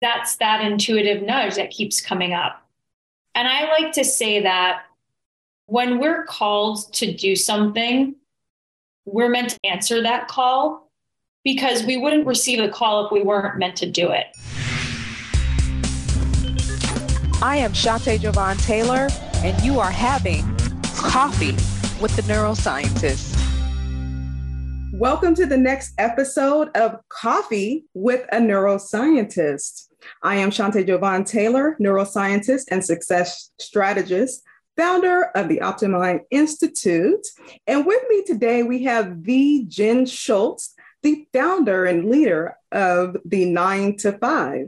that's that intuitive nudge that keeps coming up. And I like to say that when we're called to do something, we're meant to answer that call because we wouldn't receive the call if we weren't meant to do it. I am Shante Jovan Taylor, and you are having coffee with the neuroscientist. Welcome to the next episode of Coffee with a Neuroscientist. I am Shante Jovan Taylor, neuroscientist and success strategist, founder of the Optimind Institute. And with me today, we have the Jen Shultz, the founder and leader of the Nine to Five.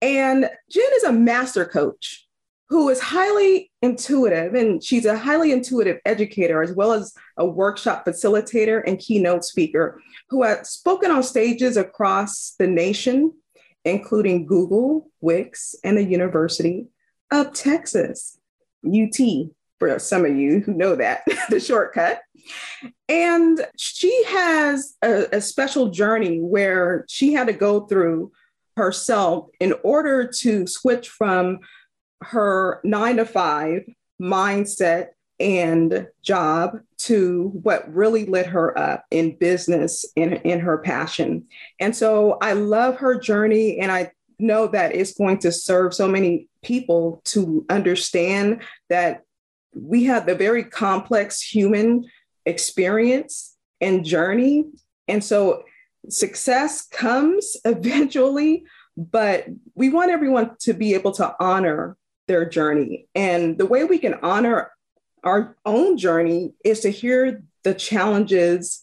And Jen is a master coach who is highly intuitive, and she's a highly intuitive educator as well as a workshop facilitator and keynote speaker who has spoken on stages across the nation, including Google, Wix, and the University of Texas, UT, for some of you who know that, the shortcut. And she has a, a special journey where she had to go through herself in order to switch from her nine to five mindset and job to what really lit her up in business and in her passion. And so I love her journey and I know that it's going to serve so many people to understand that we have the very complex human experience and journey. And so success comes eventually, but we want everyone to be able to honor their journey. And the way we can honor our own journey is to hear the challenges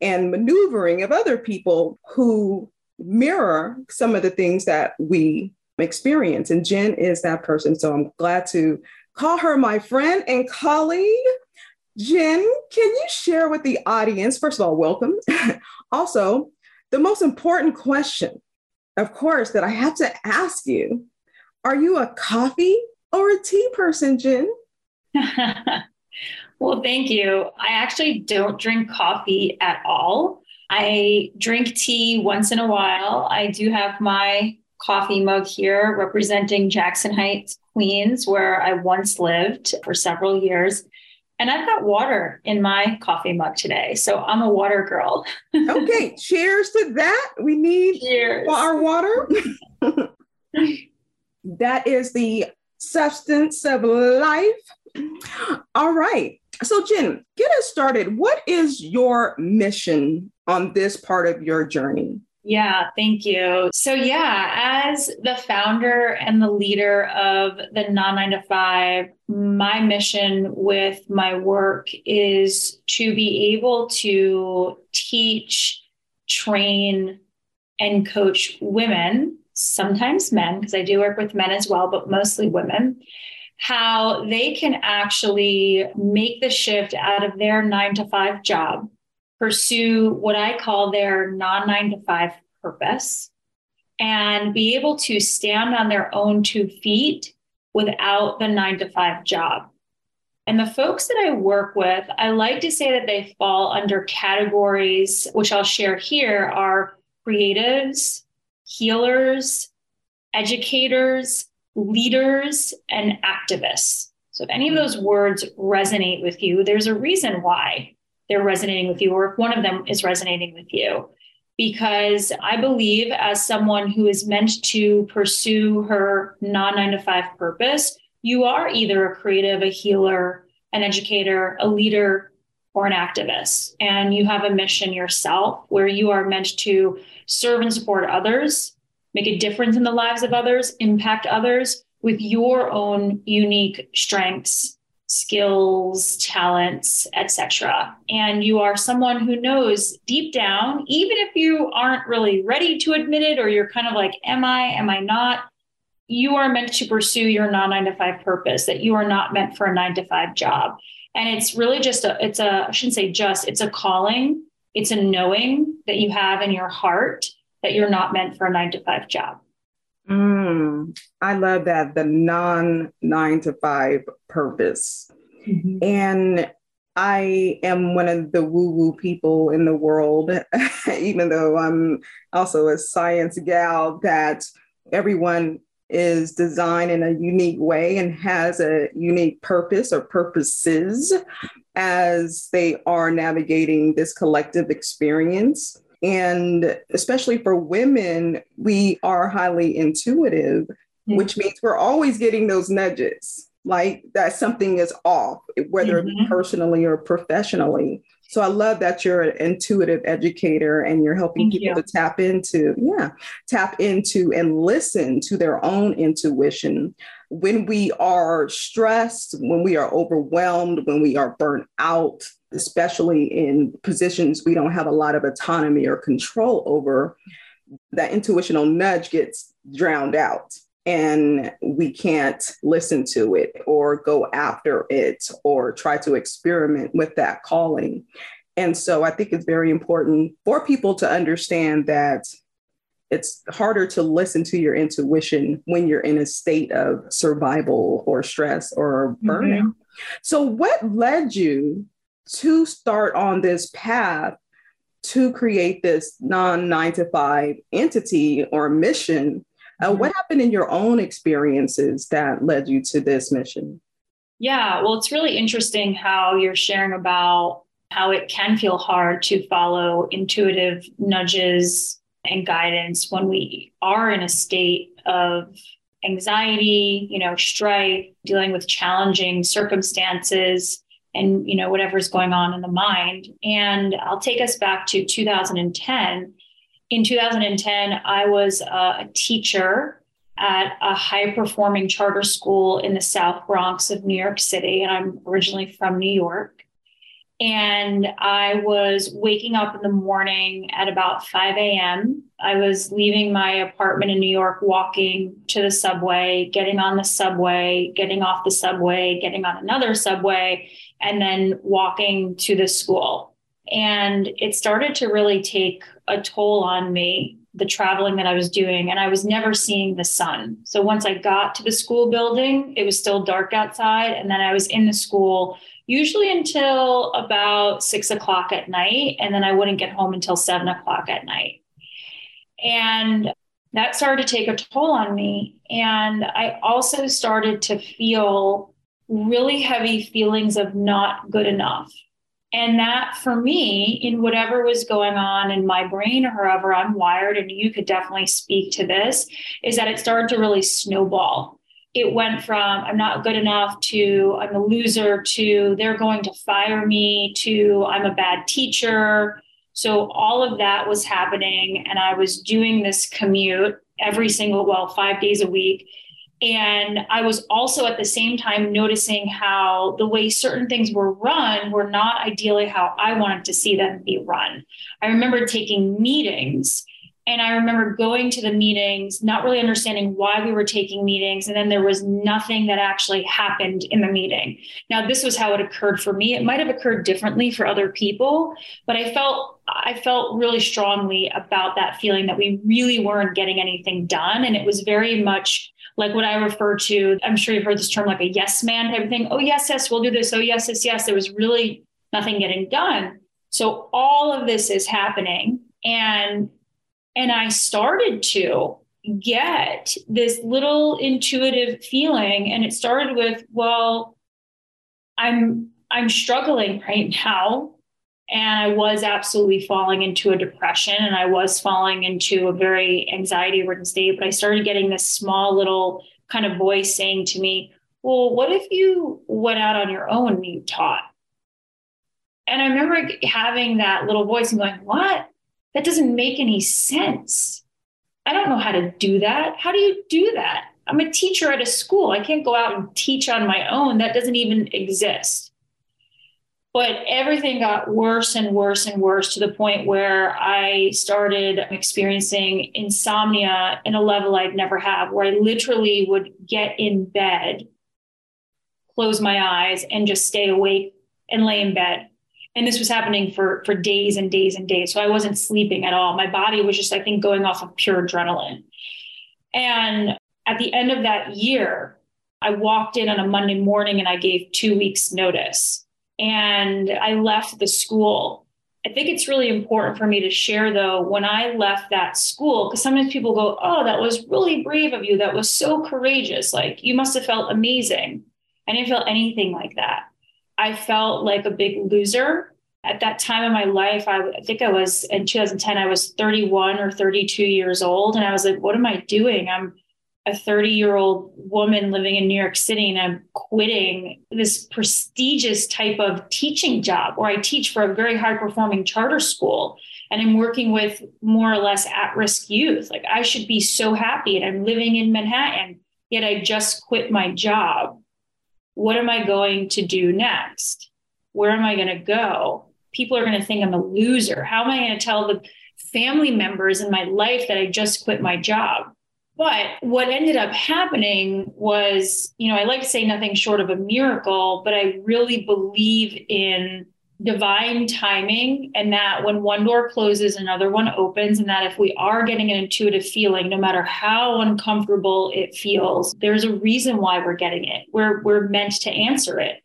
and maneuvering of other people who mirror some of the things that we experience. And Jen is that person. So I'm glad to call her my friend and colleague. Jen, can you share with the audience, first of all, welcome. also, the most important question, of course, that I have to ask you are you a coffee or a tea person, Jen? well, thank you. I actually don't drink coffee at all. I drink tea once in a while. I do have my coffee mug here representing Jackson Heights, Queens, where I once lived for several years. And I've got water in my coffee mug today. So I'm a water girl. okay. Cheers to that. We need Cheers. our water. that is the substance of life. All right. So, Jen, get us started. What is your mission on this part of your journey? Yeah, thank you. So, yeah, as the founder and the leader of the non nine to five, my mission with my work is to be able to teach, train, and coach women sometimes men, because I do work with men as well, but mostly women, how they can actually make the shift out of their nine to five job, pursue what I call their non nine to five purpose, and be able to stand on their own two feet without the nine to five job. And the folks that I work with, I like to say that they fall under categories, which I'll share here, are creatives, healers, educators, leaders, and activists. So if any of hmm. those words resonate with you, there's a reason why they're resonating with you, or if one of them is resonating with you. Because I believe, as someone who is meant to pursue her non nine to five purpose, you are either a creative, a healer, an educator, a leader, or an activist. And you have a mission yourself where you are meant to serve and support others, make a difference in the lives of others, impact others with your own unique strengths, skills, talents, etc. And you are someone who knows deep down, even if you aren't really ready to admit it or you're kind of like am I, am I not? You are meant to pursue your non 9 to 5 purpose that you are not meant for a 9 to 5 job. And it's really just a it's a I shouldn't say just, it's a calling it's a knowing that you have in your heart that you're not meant for a nine to five job. Mm, I love that the non nine to five purpose. Mm-hmm. And I am one of the woo woo people in the world, even though I'm also a science gal, that everyone is designed in a unique way and has a unique purpose or purposes as they are navigating this collective experience. And especially for women, we are highly intuitive, mm-hmm. which means we're always getting those nudges like that something is off, whether mm-hmm. personally or professionally. So I love that you're an intuitive educator and you're helping Thank people you. to tap into, yeah, tap into and listen to their own intuition. When we are stressed, when we are overwhelmed, when we are burnt out, especially in positions we don't have a lot of autonomy or control over, that intuitional nudge gets drowned out and we can't listen to it or go after it or try to experiment with that calling. And so I think it's very important for people to understand that it's harder to listen to your intuition when you're in a state of survival or stress or burnout. Mm-hmm. So, what led you to start on this path to create this non nine to five entity or mission uh, mm-hmm. what happened in your own experiences that led you to this mission? Yeah, well, it's really interesting how you're sharing about how it can feel hard to follow intuitive nudges and guidance when we are in a state of anxiety, you know, strife, dealing with challenging circumstances and, you know, whatever's going on in the mind. And I'll take us back to 2010 in 2010, I was a teacher at a high performing charter school in the South Bronx of New York City. And I'm originally from New York. And I was waking up in the morning at about 5 a.m. I was leaving my apartment in New York, walking to the subway, getting on the subway, getting off the subway, getting on another subway, and then walking to the school. And it started to really take a toll on me, the traveling that I was doing. And I was never seeing the sun. So once I got to the school building, it was still dark outside. And then I was in the school usually until about six o'clock at night. And then I wouldn't get home until seven o'clock at night. And that started to take a toll on me. And I also started to feel really heavy feelings of not good enough and that for me, in whatever was going on in my brain or however I'm wired, and you could definitely speak to this, is that it started to really snowball. It went from I'm not good enough to I'm a loser to they're going to fire me to I'm a bad teacher. So all of that was happening. And I was doing this commute every single, well, five days a week and I was also at the same time noticing how the way certain things were run were not ideally how I wanted to see them be run. I remember taking meetings and I remember going to the meetings, not really understanding why we were taking meetings. And then there was nothing that actually happened in the meeting. Now, this was how it occurred for me. It might have occurred differently for other people, but I felt I felt really strongly about that feeling that we really weren't getting anything done. And it was very much like what I refer to, I'm sure you've heard this term like a yes man type of thing. Oh, yes, yes, we'll do this. Oh, yes, yes, yes. There was really nothing getting done. So all of this is happening. And and I started to get this little intuitive feeling. And it started with, well, I'm I'm struggling right now and I was absolutely falling into a depression and I was falling into a very anxiety ridden state. But I started getting this small little kind of voice saying to me, Well, what if you went out on your own and you taught? And I remember having that little voice and going, What? That doesn't make any sense. I don't know how to do that. How do you do that? I'm a teacher at a school. I can't go out and teach on my own. That doesn't even exist. But everything got worse and worse and worse to the point where I started experiencing insomnia in a level I'd never have, where I literally would get in bed, close my eyes, and just stay awake and lay in bed. And this was happening for, for days and days and days. So I wasn't sleeping at all. My body was just, I think, going off of pure adrenaline. And at the end of that year, I walked in on a Monday morning and I gave two weeks' notice and I left the school I think it's really important for me to share, though, when I left that school, because sometimes people go, Oh, that was really brave of you. That was so courageous. Like, you must have felt amazing. I didn't feel anything like that. I felt like a big loser. At that time in my life, I, I think I was in 2010, I was 31 or 32 years old. And I was like, What am I doing? I'm a 30 year old woman living in New York City and I'm quitting this prestigious type of teaching job where I teach for a very high performing charter school and I'm working with more or less at risk youth. Like I should be so happy and I'm living in Manhattan, yet I just quit my job. What am I going to do next? Where am I going to go? People are going to think I'm a loser. How am I going to tell the family members in my life that I just quit my job? But what ended up happening was, you know, I like to say nothing short of a miracle, but I really believe in divine timing and that when one door closes, another one opens, and that if we are getting an intuitive feeling, no matter how uncomfortable it feels, there's a reason why we're getting it. We're, we're meant to answer it.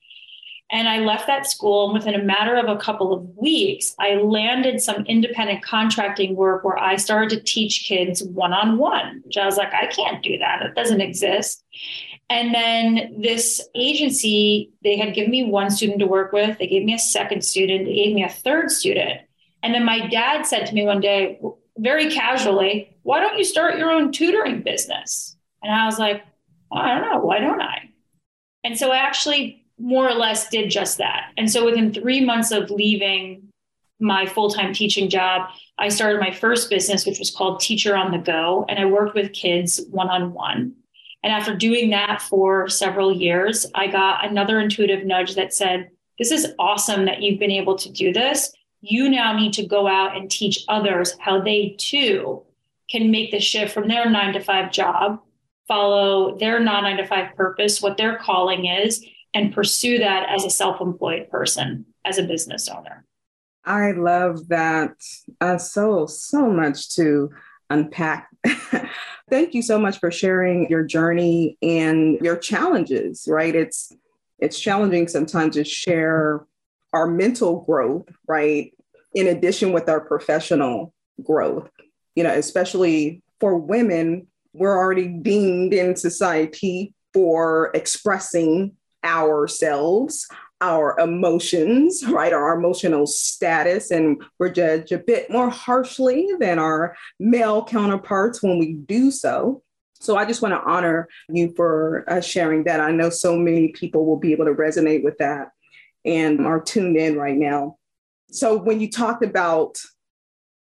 And I left that school, and within a matter of a couple of weeks, I landed some independent contracting work where I started to teach kids one on one, which I was like, I can't do that. It doesn't exist. And then this agency, they had given me one student to work with, they gave me a second student, they gave me a third student. And then my dad said to me one day, very casually, Why don't you start your own tutoring business? And I was like, well, I don't know. Why don't I? And so I actually more or less did just that. And so within three months of leaving my full time teaching job, I started my first business, which was called Teacher on the Go. And I worked with kids one on one. And after doing that for several years, I got another intuitive nudge that said, This is awesome that you've been able to do this. You now need to go out and teach others how they too can make the shift from their nine to five job, follow their non nine to five purpose, what their calling is, and pursue that as a self employed person, as a business owner. I love that uh, so, so much to unpack. Thank you so much for sharing your journey and your challenges, right? It's it's challenging sometimes to share our mental growth, right? In addition with our professional growth. You know, especially for women, we're already deemed in society for expressing ourselves, our emotions, right, our emotional status, and we're judged a bit more harshly than our male counterparts when we do so. So I just want to honor you for uh, sharing that. I know so many people will be able to resonate with that and are tuned in right now. So when you talked about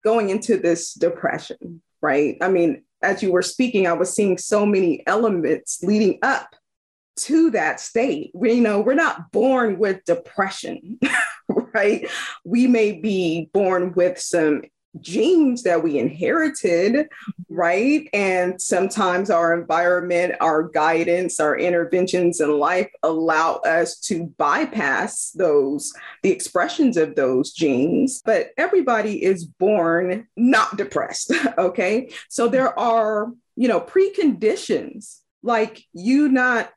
going into this depression, right? I mean, as you were speaking, I was seeing so many elements leading up to that state. We you know we're not born with depression, right? We may be born with some genes that we inherited, mm-hmm. right? And sometimes our environment, our guidance, our interventions in life allow us to bypass those, the expressions of those genes. But everybody is born not depressed, okay? So there are, you know, preconditions like you not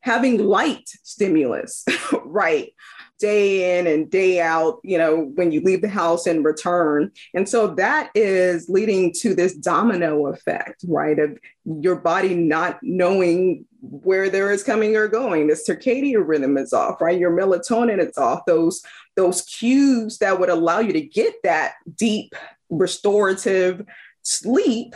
having light stimulus, right? Day in and day out, you know, when you leave the house and return. And so that is leading to this domino effect, right? Of your body not knowing where there is coming or going. The circadian rhythm is off, right? Your melatonin is off. Those those cues that would allow you to get that deep restorative sleep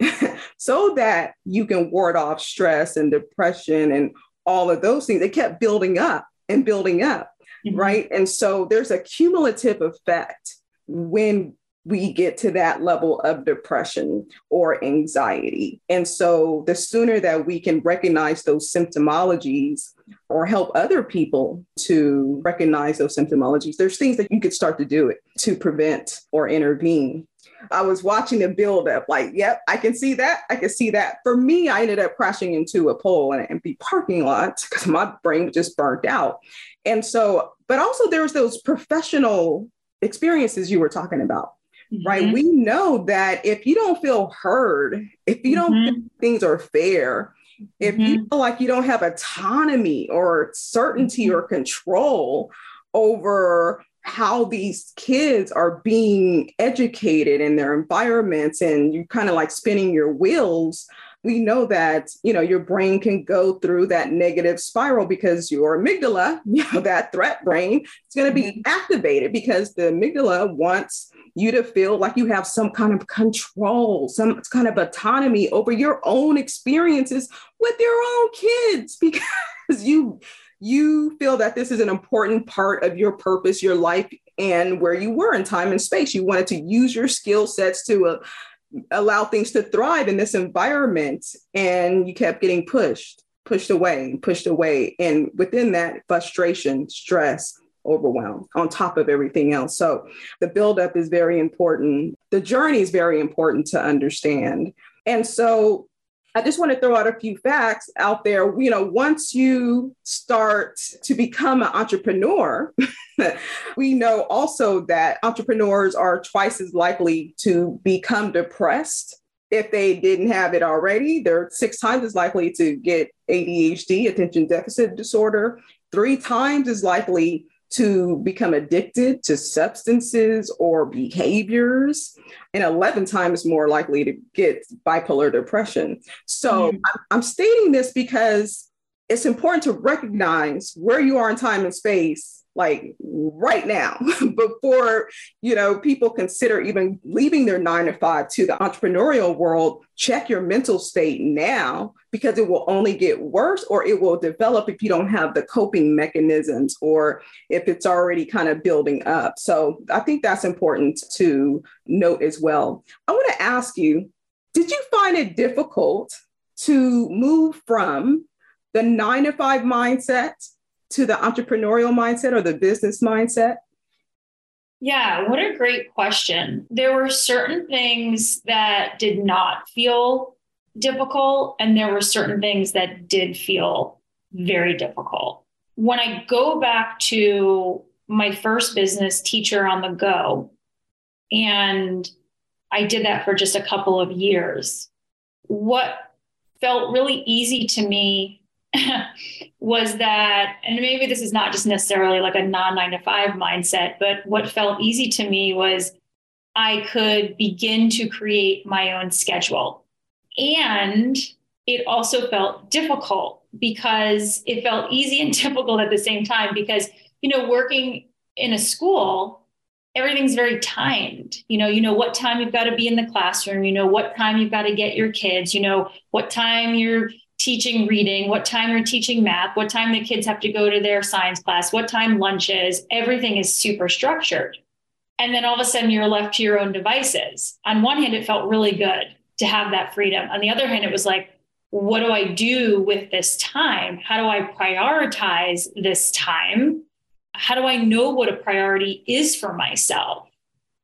so that you can ward off stress and depression and all of those things. They kept building up and building up, mm-hmm. right? And so there's a cumulative effect when we get to that level of depression or anxiety. And so the sooner that we can recognize those symptomologies or help other people to recognize those symptomologies, there's things that you could start to do it to prevent or intervene. I was watching the build up, like, yep, I can see that. I can see that. For me, I ended up crashing into a pole in an empty parking lot because my brain just burnt out. And so, but also there's those professional experiences you were talking about. Mm-hmm. Right. We know that if you don't feel heard, if you don't mm-hmm. think things are fair, if mm-hmm. you feel like you don't have autonomy or certainty mm-hmm. or control over how these kids are being educated in their environments and you kind of like spinning your wheels we know that you know your brain can go through that negative spiral because your amygdala you know that threat brain is going to be mm-hmm. activated because the amygdala wants you to feel like you have some kind of control some kind of autonomy over your own experiences with your own kids because you you feel that this is an important part of your purpose your life and where you were in time and space. You wanted to use your skill sets to uh, allow things to thrive in this environment and you kept getting pushed pushed away pushed away. And within that frustration stress overwhelm on top of everything else. So the buildup is very important. The journey is very important to understand. And so I just want to throw out a few facts out there. You know, once you start to become an entrepreneur, we know also that entrepreneurs are twice as likely to become depressed if they didn't have it already. They're six times as likely to get ADHD, attention deficit disorder, three times as likely to become addicted to substances or behaviors, and 11 times more likely to get bipolar depression. So mm. I'm stating this because it's important to recognize where you are in time and space like right now before you know people consider even leaving their 9 to 5 to the entrepreneurial world check your mental state now because it will only get worse or it will develop if you don't have the coping mechanisms or if it's already kind of building up. So i think that's important to note as well. I want to ask you did you find it difficult to move from the 9 to 5 mindset to the entrepreneurial mindset or the business mindset? Yeah, what a great question. There were certain things that did not feel difficult, and there were certain things that did feel very difficult. When I go back to my first business, Teacher on the Go, and I did that for just a couple of years, what felt really easy to me was that, and maybe this is not just necessarily like a non nine to five mindset, but what felt easy to me was I could begin to create my own schedule. And it also felt difficult because it felt easy and difficult at the same time because, you know, working in a school, everything's very timed. You know, you know what time you've got to be in the classroom, you know what time you've got to get your kids, you know what time you're teaching reading, what time you're teaching math, what time the kids have to go to their science class, what time lunch is. Everything is super structured. And then all of a sudden you're left to your own devices. On one hand, it felt really good to have that freedom. On the other hand, it was like, what do I do with this time? How do I prioritize this time? How do I know what a priority is for myself?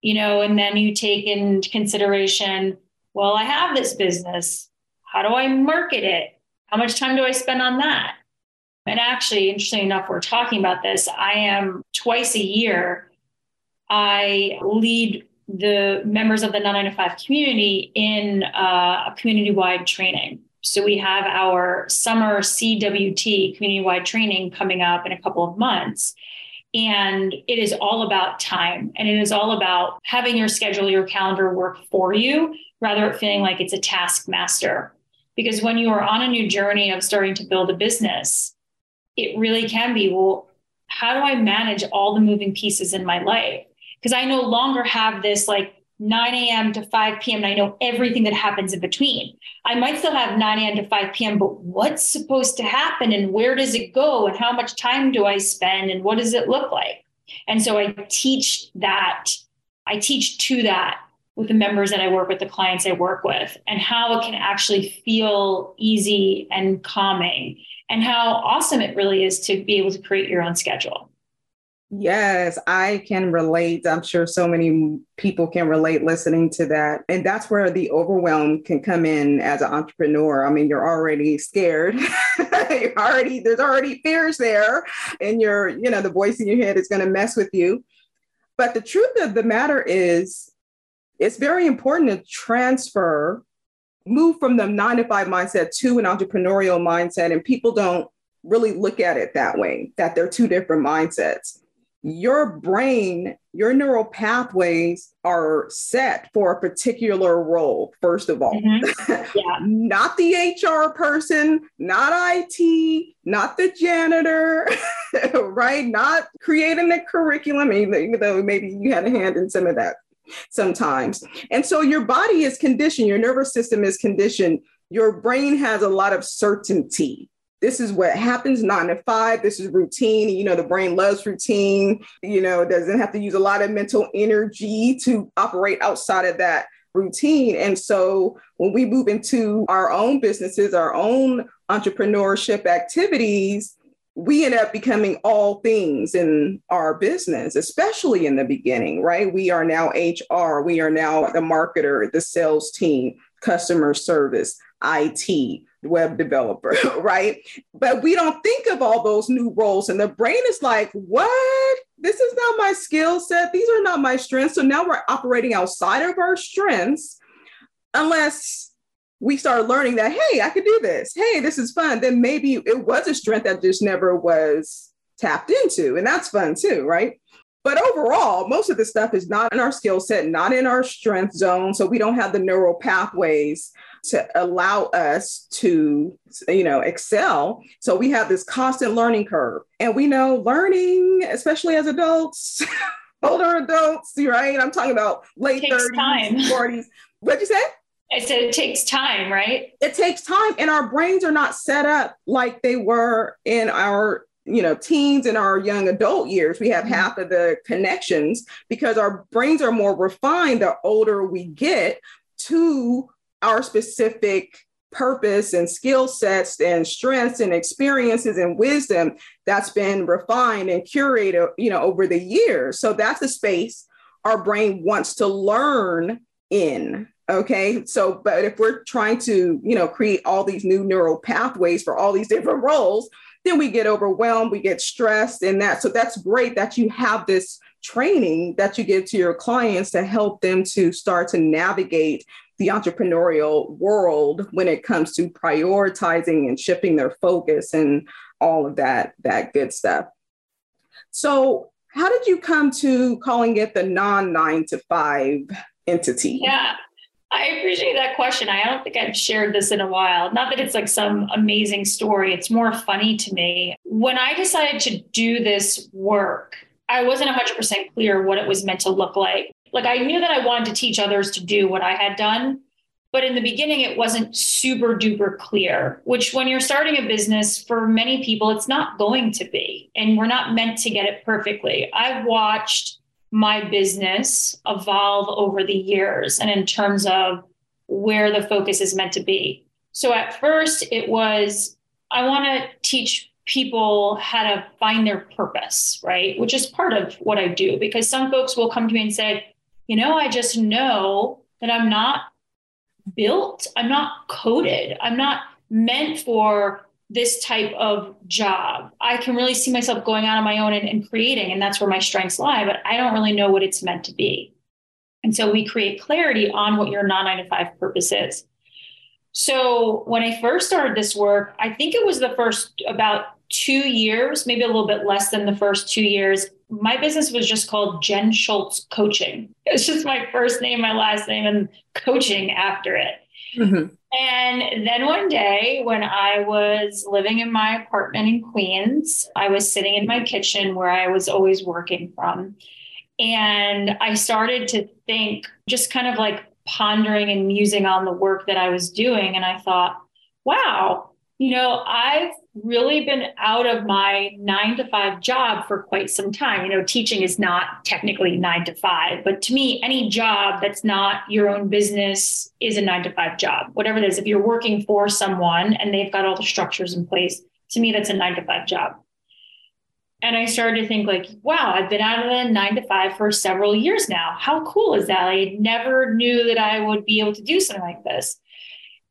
You know, and then you take into consideration, well, I have this business. How do I market it? How much time do I spend on that? And actually, interesting enough, we're talking about this. I am twice a year, I lead the members of the 995 community in uh, a community wide training. So we have our summer CWT community wide training coming up in a couple of months. And it is all about time and it is all about having your schedule, your calendar work for you rather than feeling like it's a taskmaster because when you are on a new journey of starting to build a business, it really can be well, how do I manage all the moving pieces in my life? Because I no longer have this like 9 a.m. to 5 p.m. and I know everything that happens in between. I might still have 9 a.m. to 5 p.m., but what's supposed to happen and where does it go and how much time do I spend and what does it look like? And so I teach that, I teach to that with the members that I work with, the clients I work with, and how it can actually feel easy and calming, and how awesome it really is to be able to create your own schedule. Yes, I can relate. I'm sure so many people can relate listening to that. And that's where the overwhelm can come in as an entrepreneur. I mean, you're already scared. you're already there's already fears there and your, you know, the voice in your head is going to mess with you. But the truth of the matter is it's very important to transfer, move from the nine to five mindset to an entrepreneurial mindset. And people don't really look at it that way, that they're two different mindsets. your brain, your neural pathways are set for a particular role, first of all. Mm-hmm. Yeah. not the HR person, not IT, not the janitor, right? Not creating the curriculum, even though maybe you had a hand in some of that sometimes. And so your body is conditioned, your nervous system is conditioned, your brain has a lot of certainty this is what happens nine to five. This is routine. You know, the brain loves routine, you know, doesn't have to use a lot of mental energy to operate outside of that routine. And so when we move into our own businesses, our own entrepreneurship activities, we end up becoming all things in our business, especially in the beginning, right? We are now HR, we are now the marketer, the sales team, customer service, IT, web developer, right? But we don't think of all those new roles. And the brain is like, what? This is not my skill set. These are not my strengths. So now we're operating outside of our strengths unless we start learning that, hey, I could do this. Hey, this is fun. Then maybe it was a strength that just never was tapped into. And that's fun too, right? But overall, most of the stuff is not in our skill set, not in our strength zone. So we don't have the neural pathways to allow us to, you know, excel. So we have this constant learning curve. And we know learning, especially as adults, older adults, right? I'm talking about late 30s, time. 40s. What'd you say? I said it takes time, right? It takes time. And our brains are not set up like they were in our you know teens and our young adult years we have mm-hmm. half of the connections because our brains are more refined the older we get to our specific purpose and skill sets and strengths and experiences and wisdom that's been refined and curated you know over the years so that's a space our brain wants to learn in okay so but if we're trying to you know create all these new neural pathways for all these different roles then we get overwhelmed, we get stressed, and that. So that's great that you have this training that you give to your clients to help them to start to navigate the entrepreneurial world when it comes to prioritizing and shifting their focus and all of that that good stuff. So, how did you come to calling it the non 9 to 5 entity? Yeah. I appreciate that question. I don't think I've shared this in a while. Not that it's like some amazing story, it's more funny to me. When I decided to do this work, I wasn't 100% clear what it was meant to look like. Like, I knew that I wanted to teach others to do what I had done. But in the beginning, it wasn't super duper clear, which when you're starting a business, for many people, it's not going to be. And we're not meant to get it perfectly. I've watched my business evolve over the years and in terms of where the focus is meant to be. So at first, it was I want to teach people how to find their purpose, right? Which is part of what I do because some folks will come to me and say, you know, I just know that I'm not built, I'm not coded, I'm not meant for this type of job. I can really see myself going out on my own and, and, creating, and that's where my strengths lie, but I don't really know what it's meant to be. And so we create clarity on what your non nine to five purpose is. So when I first started this work, I think it was the first about two years, maybe a little bit less than the first two years. My business was just called Jen Shultz Coaching. It's just my first name, my last name, and coaching after it. Mm-hmm. And then one day, when I was living in my apartment in Queens, I was sitting in my kitchen where I was always working from. And I started to think, just kind of like pondering and musing on the work that I was doing. And I thought, wow, you know, I've really been out of my nine to five job for quite some time. You know, teaching is not technically nine to five, but to me, any job that's not your own business is a nine to five job, whatever it is. If you're working for someone and they've got all the structures in place, to me, that's a nine to five job. And I started to think, like, wow, I've been out of the nine to five for several years now. How cool is that? I never knew that I would be able to do something like this.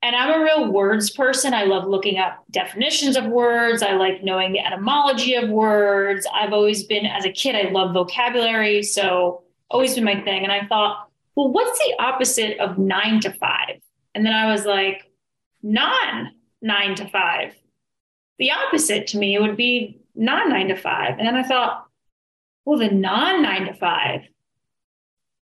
And I'm a real words person. I love looking up definitions of words. I like knowing the etymology of words. I've always been, as a kid, I love vocabulary. So, always been my thing. And I thought, well, what's the opposite of nine to five? And then I was like, non nine to five. The opposite to me would be non nine to five. And then I thought, well, the non nine to five,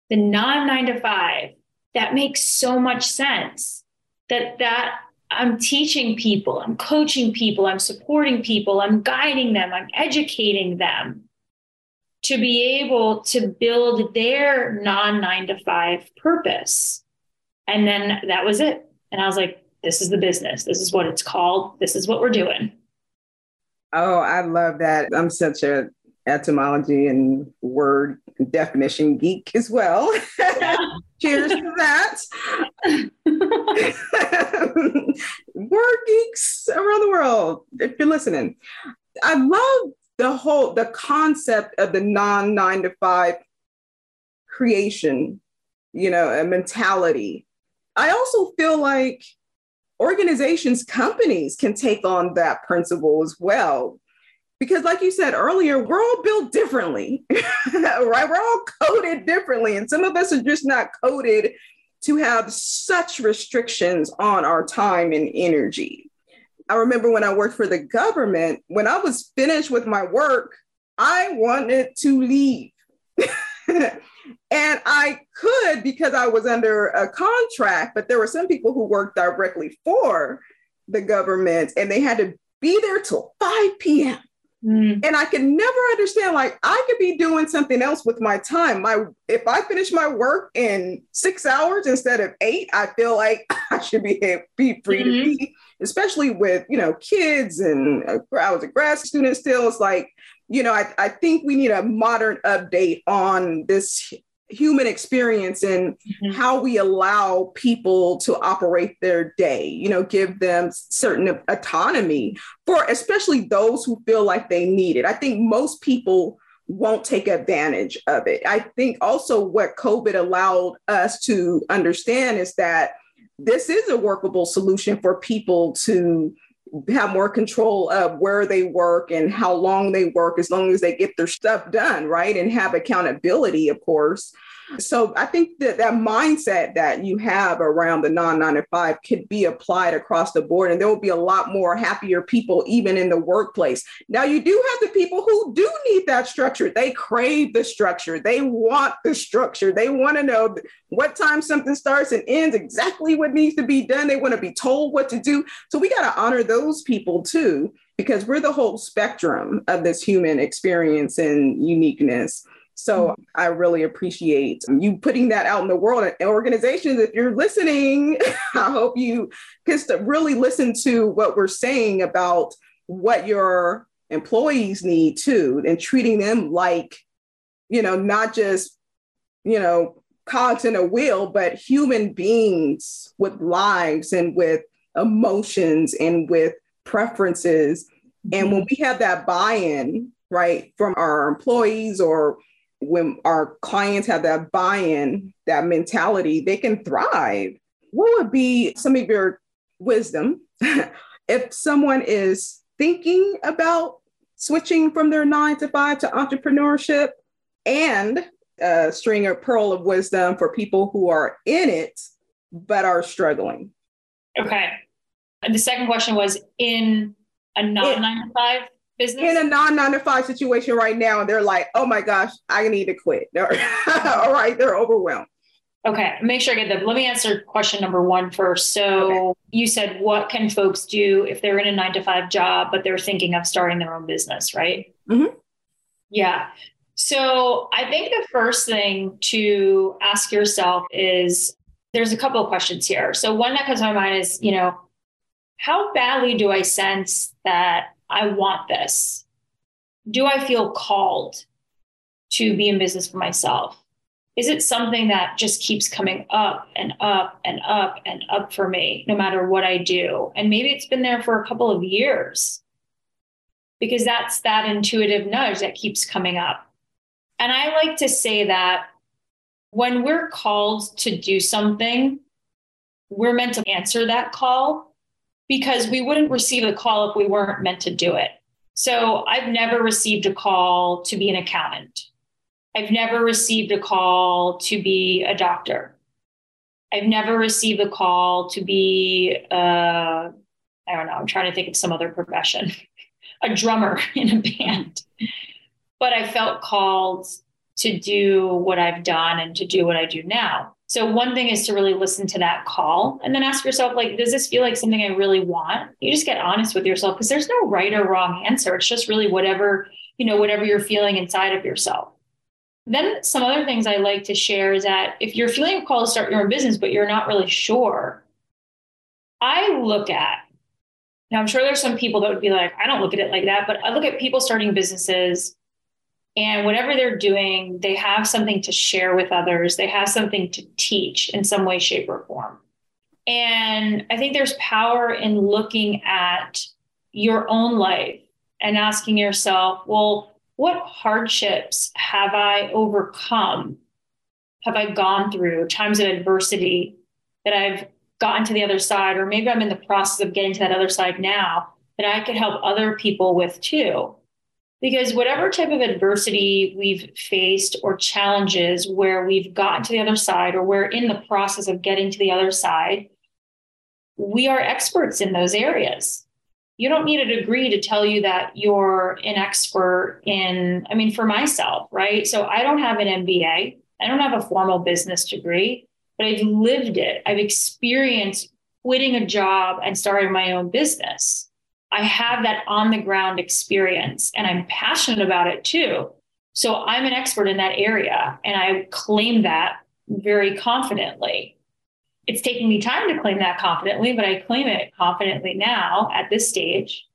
the non nine to five, that makes so much sense that that I'm teaching people, I'm coaching people, I'm supporting people, I'm guiding them, I'm educating them to be able to build their non nine to five purpose. And then that was it. And I was like, this is the business. This is what it's called. This is what we're doing. Oh, I love that. I'm such a etymology and word definition geek as well. Cheers to that. word geeks around the world, if you're listening. I love the whole the concept of the non nine to five creation, you know, a mentality. I also feel like organizations, companies can take on that principle as well. Because, like you said earlier, we're all built differently, right? We're all coded differently. And some of us are just not coded to have such restrictions on our time and energy. I remember when I worked for the government, when I was finished with my work, I wanted to leave. and I could because I was under a contract, but there were some people who worked directly for the government and they had to be there till 5 p.m. Mm. And I can never understand, like, I could be doing something else with my time. My if I finish my work in six hours instead of eight, I feel like I should be, be free mm-hmm. to be especially with you know kids and uh, I was a grad student still. It's like you know I, I think we need a modern update on this human experience and mm-hmm. how we allow people to operate their day you know give them certain autonomy for especially those who feel like they need it i think most people won't take advantage of it i think also what covid allowed us to understand is that this is a workable solution for people to have more control of where they work and how long they work as long as they get their stuff done right and have accountability of course so I think that that mindset that you have around the non 95 could be applied across the board, and there will be a lot more happier people even in the workplace. Now, you do have the people who do need that structure. They crave the structure. They want the structure. They want to know what time something starts and ends, exactly what needs to be done. They want to be told what to do. So we got to honor those people too, because we're the whole spectrum of this human experience and uniqueness. So mm-hmm. I really appreciate you putting that out in the world. And organizations, if you're listening, I hope you just really listen to what we're saying about what your employees need too, and treating them like, you know, not just, you know, cogs in a wheel, but human beings with lives and with emotions and with preferences. And when mm-hmm. we have that buy in, right, from our employees or when our clients have that buy-in, that mentality, they can thrive. What would be some of your wisdom if someone is thinking about switching from their nine to five to entrepreneurship and a string of pearl of wisdom for people who are in it but are struggling? Okay. And the second question was in a non nine to five business in a non nine to five situation right now, and they're like, "Oh my gosh, I need to quit." All right, they're overwhelmed. Okay, make sure I get that. Let me answer question number one first. So okay. you said, what can folks do if they're in a nine to five job, but they're thinking of starting their own business, right? Mm-hmm. Yeah. So I think the first thing to ask yourself is there's a couple of questions here. So one that comes to my mind is, you know, how badly do I sense that I want this? Do I feel called to be in business for myself? Is it something that just keeps coming up and up and up and up for me, no matter what I do? And maybe it's been there for a couple of years because that's that intuitive nudge that keeps coming up. And I like to say that when we're called to do something, we're meant to answer that call because we wouldn't receive a call if we weren't meant to do it. So I've never received a call to be an accountant. I've never received a call to be a doctor. I've never received a call to be, uh, I don't know, I'm trying to think of some other profession, a drummer in a band. but I felt called to do what I've done and to do what I do now. So one thing is to really listen to that call and then ask yourself like does this feel like something I really want? You just get honest with yourself because there's no right or wrong answer. It's just really whatever, you know, whatever you're feeling inside of yourself. Then some other things I like to share is that if you're feeling a call to start your own business but you're not really sure, I look at now I'm sure there's some people that would be like I don't look at it like that, but I look at people starting businesses and whatever they're doing, they have something to share with others. They have something to teach in some way, shape, or form. And I think there's power in looking at your own life and asking yourself, well, what hardships have I overcome? Have I gone through times of adversity that I've gotten to the other side, or maybe I'm in the process of getting to that other side now that I could help other people with too? Because whatever type of adversity we've faced or challenges where we've gotten to the other side or we're in the process of getting to the other side, we are experts in those areas. You don't need a degree to tell you that you're an expert in, I mean, for myself, right? So I don't have an MBA, I don't have a formal business degree, but I've lived it. I've experienced quitting a job and starting my own business. I have that on the ground experience and I'm passionate about it too. So I'm an expert in that area and I claim that very confidently. It's taking me time to claim that confidently, but I claim it confidently now at this stage.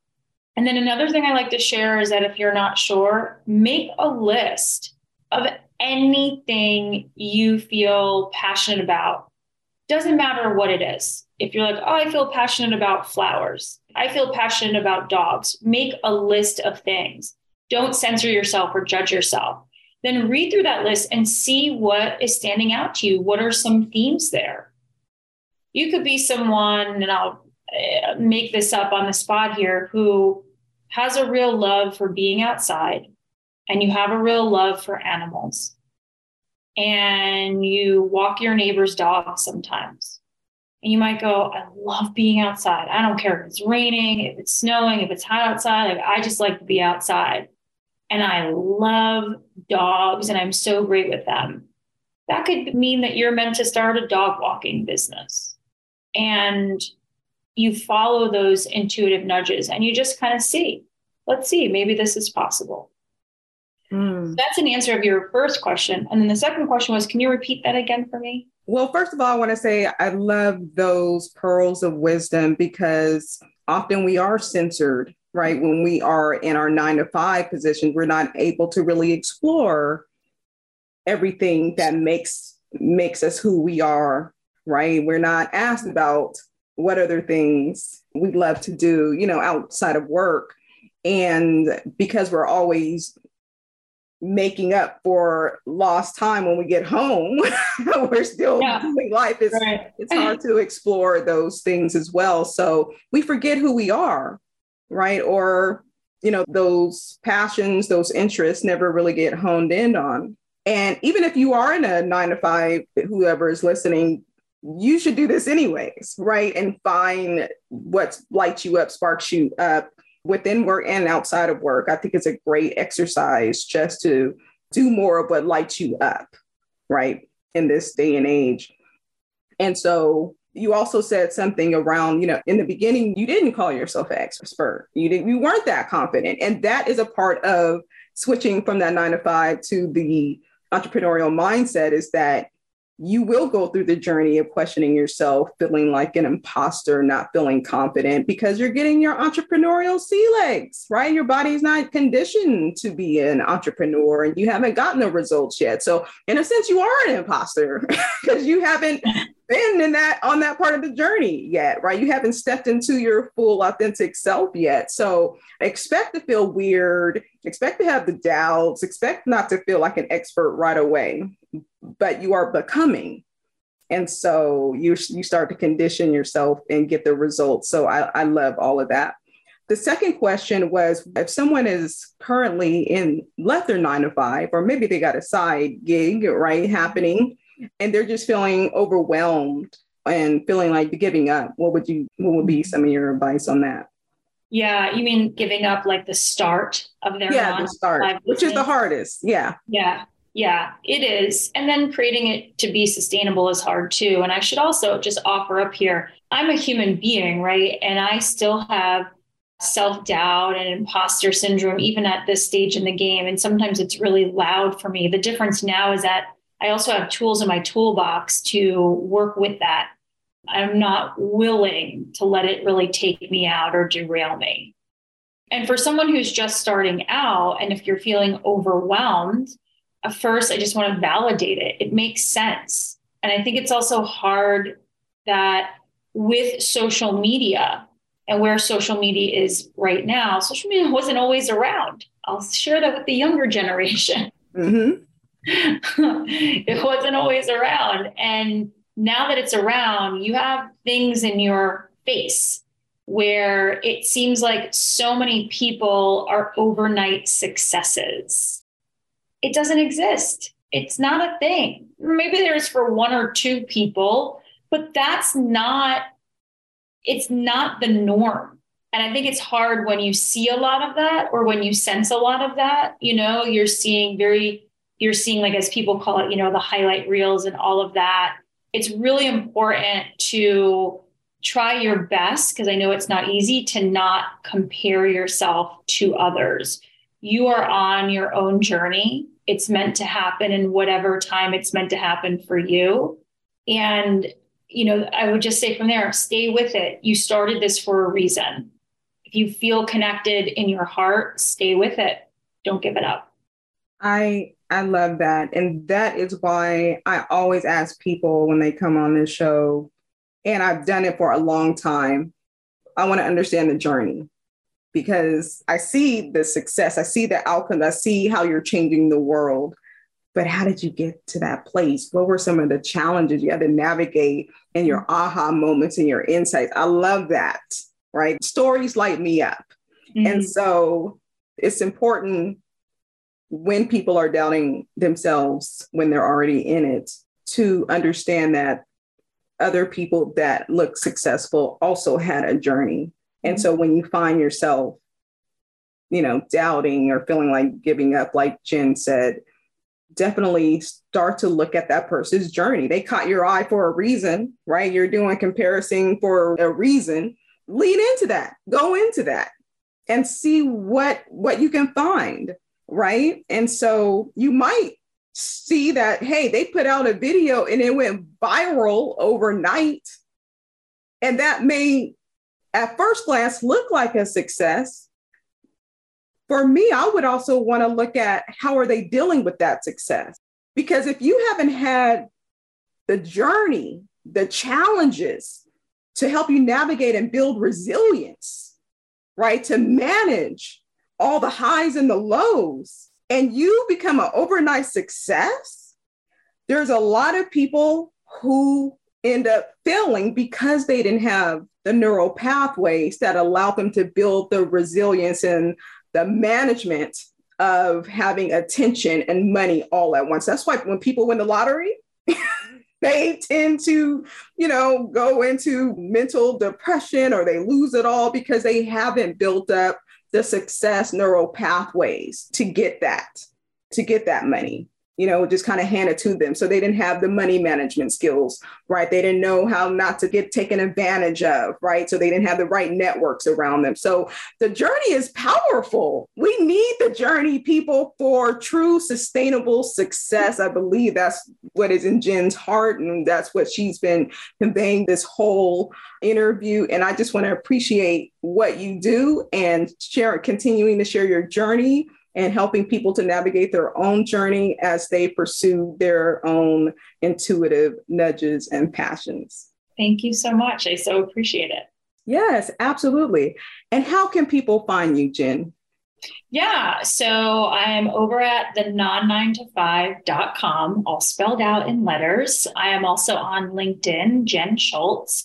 And then another thing I like to share is that if you're not sure, make a list of anything you feel passionate about. Doesn't matter what it is. If you're like, oh, I feel passionate about flowers, I feel passionate about dogs. Make a list of things. Don't censor yourself or judge yourself. Then read through that list and see what is standing out to you. What are some themes there? You could be someone, and I'll eh, make this up on the spot here, who has a real love for being outside and you have a real love for animals and you walk your neighbor's dog sometimes and you might go, I love being outside. I don't care if it's raining, if it's snowing, if it's hot outside. Like, I just like to be outside. And I love dogs and I'm so great with them. That could mean that you're meant to start a dog walking business. And you follow those intuitive nudges and you just kind of see, let's see, maybe this is possible. Mm. That's an answer of your first question. And then the second question was, can you repeat that again for me? Well, first of all, I want to say I love those pearls of wisdom because often we are censored, right? When we are in our nine to five positions, we're not able to really explore everything that makes makes us who we are, right? We're not asked about what other things we love to do, you know, outside of work. And because we're always making up for lost time when we get home. We're still yeah. doing life. It's, right. it's hard to explore those things as well. So we forget who we are right? Or you know those passions those interests never really get honed in on. And even if you are in a nine to five whoever is listening you should do this anyways right? And find what lights you up sparks you up within work and outside of work. I think it's a great exercise just to do more of what lights you up, right, in this day and age. And so you also said something around, you know, in the beginning, you didn't call yourself an expert. You didn't, you weren't that confident. And that is a part of switching from that nine to five to the entrepreneurial mindset is that you will go through the journey of questioning yourself, feeling like an imposter, not feeling confident because you're getting your entrepreneurial sea legs, right? Your body's not conditioned to be an entrepreneur and you haven't gotten the results yet. So, in a sense, you are an imposter because you haven't been in that on that part of the journey yet, right? You haven't stepped into your full authentic self yet. So expect to feel weird, expect to have the doubts, expect not to feel like an expert right away, but you are becoming. And so you, you start to condition yourself and get the results. So I, I love all of that. The second question was if someone is currently in left their nine to five, or maybe they got a side gig, right, happening, and they're just feeling overwhelmed and feeling like giving up, what would you what would be mm-hmm. some of your advice on that? Yeah, you mean giving up like the start of their yeah the start, which is the hardest. Yeah, yeah, yeah, it is. And then creating it to be sustainable is hard too. And I should also just offer up here: I'm a human being, right? And I still have self doubt and imposter syndrome, even at this stage in the game. And sometimes it's really loud for me. The difference now is that I also have tools in my toolbox to work with that I'm not willing to let it really take me out or derail me. And for someone who's just starting out, and if you're feeling overwhelmed, first, I just want to validate it. It makes sense. And I think it's also hard that with social media and where social media is right now, social media wasn't always around. I'll share that with the younger generation. Mm-hmm. it wasn't always around. And now that it's around, you have things in your face where it seems like so many people are overnight successes. It doesn't exist. It's not a thing. Maybe there's for one or two people, but that's not it's not the norm. And I think it's hard when you see a lot of that or when you sense a lot of that, you know, you're seeing very you're seeing like as people call it, you know, the highlight reels and all of that it's really important to try your best because I know it's not easy to not compare yourself to others. You are on your own journey. It's meant to happen in whatever time it's meant to happen for you. And, you know, I would just say from there, stay with it. You started this for a reason. If you feel connected in your heart, stay with it. Don't give it up. I I love that. And that is why I always ask people when they come on this show, and I've done it for a long time. I want to understand the journey because I see the success, I see the outcomes, I see how you're changing the world. But how did you get to that place? What were some of the challenges you had to navigate and your aha moments and your insights? I love that, right? Stories light me up. Mm-hmm. And so it's important when people are doubting themselves when they're already in it to understand that other people that look successful also had a journey. And mm-hmm. so when you find yourself, you know, doubting or feeling like giving up, like Jen said, definitely start to look at that person's journey. They caught your eye for a reason, right? You're doing comparison for a reason. Lean into that, go into that and see what what you can find right? And so you might see that, hey, they put out a video and it went viral overnight. And that may, at first glance, look like a success. For me, I would also want to look at how are they dealing with that success? Because if you haven't had the journey, the challenges to help you navigate and build resilience, right? To manage all the highs and the lows and you become an overnight success, there's a lot of people who end up failing because they didn't have the neural pathways that allow them to build the resilience and the management of having attention and money all at once. That's why when people win the lottery, they tend to, you know, go into mental depression or they lose it all because they haven't built up the success neural pathways to get that, to get that money you know, just kind of hand it to them. So they didn't have the money management skills, right? They didn't know how not to get taken advantage of, right? So they didn't have the right networks around them. So the journey is powerful. We need the journey, people, for true sustainable success. I believe that's what is in Jen's heart, and that's what she's been conveying this whole interview. And I just want to appreciate what you do and share, continuing to share your journey and helping people to navigate their own journey as they pursue their own intuitive nudges and passions. Thank you so much. I so appreciate it. Yes, absolutely. And how can people find you, Jen? Yeah, so I'm over at the non9to5.com, all spelled out in letters. I am also on LinkedIn, Jen Shultz.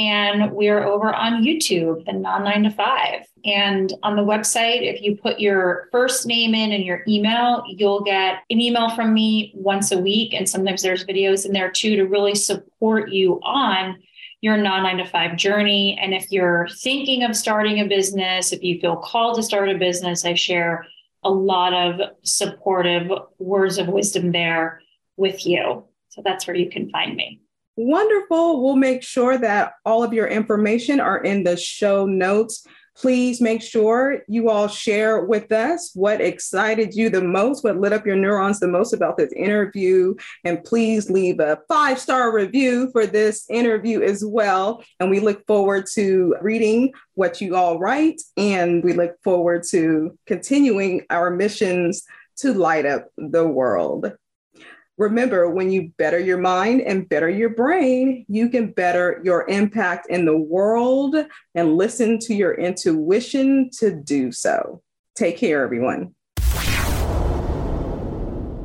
And we're over on YouTube, the non nine to five. And on the website, if you put your first name in and your email, you'll get an email from me once a week. And sometimes there's videos in there too to really support you on your non nine to five journey. And if you're thinking of starting a business, if you feel called to start a business, I share a lot of supportive words of wisdom there with you. So that's where you can find me. Wonderful. We'll make sure that all of your information are in the show notes. Please make sure you all share with us what excited you the most, what lit up your neurons the most about this interview. And please leave a five star review for this interview as well. And we look forward to reading what you all write. And we look forward to continuing our missions to light up the world. Remember, when you better your mind and better your brain, you can better your impact in the world and listen to your intuition to do so. Take care, everyone.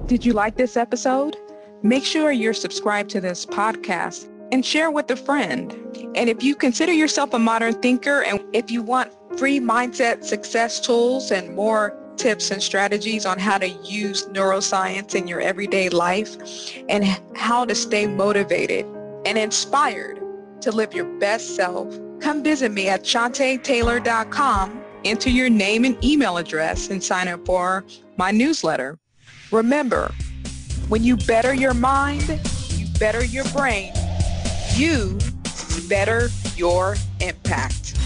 Did you like this episode? Make sure you're subscribed to this podcast and share with a friend. And if you consider yourself a modern thinker and if you want free mindset success tools and more tips and strategies on how to use neuroscience in your everyday life and how to stay motivated and inspired to live your best self, come visit me at shantaetaylor.com, enter your name and email address, and sign up for my newsletter. Remember, when you better your mind, you better your brain, you better your impact.